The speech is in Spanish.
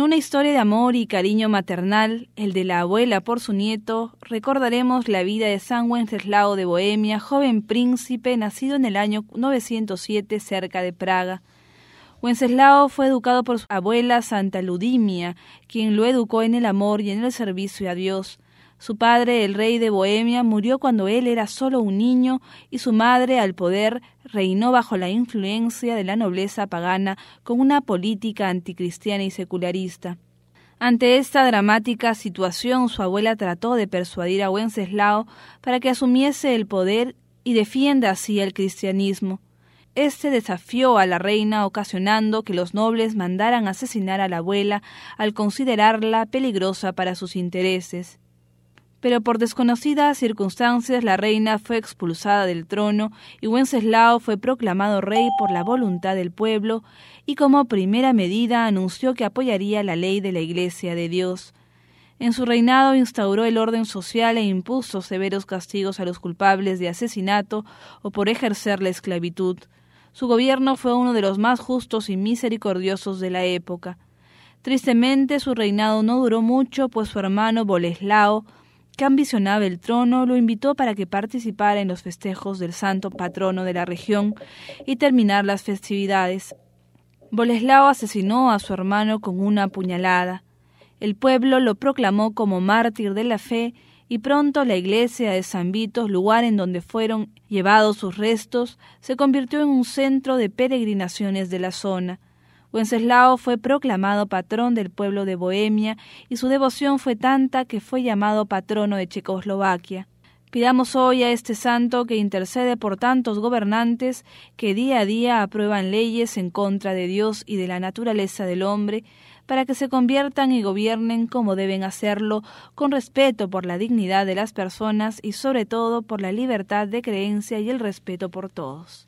una historia de amor y cariño maternal, el de la abuela por su nieto, recordaremos la vida de San Wenceslao de Bohemia, joven príncipe nacido en el año 907 cerca de Praga. Wenceslao fue educado por su abuela Santa Ludimia, quien lo educó en el amor y en el servicio a Dios. Su padre, el rey de Bohemia, murió cuando él era solo un niño y su madre, al poder, reinó bajo la influencia de la nobleza pagana con una política anticristiana y secularista. Ante esta dramática situación, su abuela trató de persuadir a Wenceslao para que asumiese el poder y defienda así el cristianismo. Este desafió a la reina, ocasionando que los nobles mandaran asesinar a la abuela al considerarla peligrosa para sus intereses pero por desconocidas circunstancias la reina fue expulsada del trono y Wenceslao fue proclamado rey por la voluntad del pueblo y como primera medida anunció que apoyaría la ley de la Iglesia de Dios. En su reinado instauró el orden social e impuso severos castigos a los culpables de asesinato o por ejercer la esclavitud. Su gobierno fue uno de los más justos y misericordiosos de la época. Tristemente su reinado no duró mucho, pues su hermano Boleslao que ambicionaba el trono, lo invitó para que participara en los festejos del santo patrono de la región y terminar las festividades. Boleslao asesinó a su hermano con una puñalada. El pueblo lo proclamó como mártir de la fe y pronto la iglesia de San Vito, lugar en donde fueron llevados sus restos, se convirtió en un centro de peregrinaciones de la zona. Wenceslao fue proclamado patrón del pueblo de Bohemia y su devoción fue tanta que fue llamado patrono de Checoslovaquia. Pidamos hoy a este santo que intercede por tantos gobernantes que día a día aprueban leyes en contra de Dios y de la naturaleza del hombre, para que se conviertan y gobiernen como deben hacerlo, con respeto por la dignidad de las personas y sobre todo por la libertad de creencia y el respeto por todos.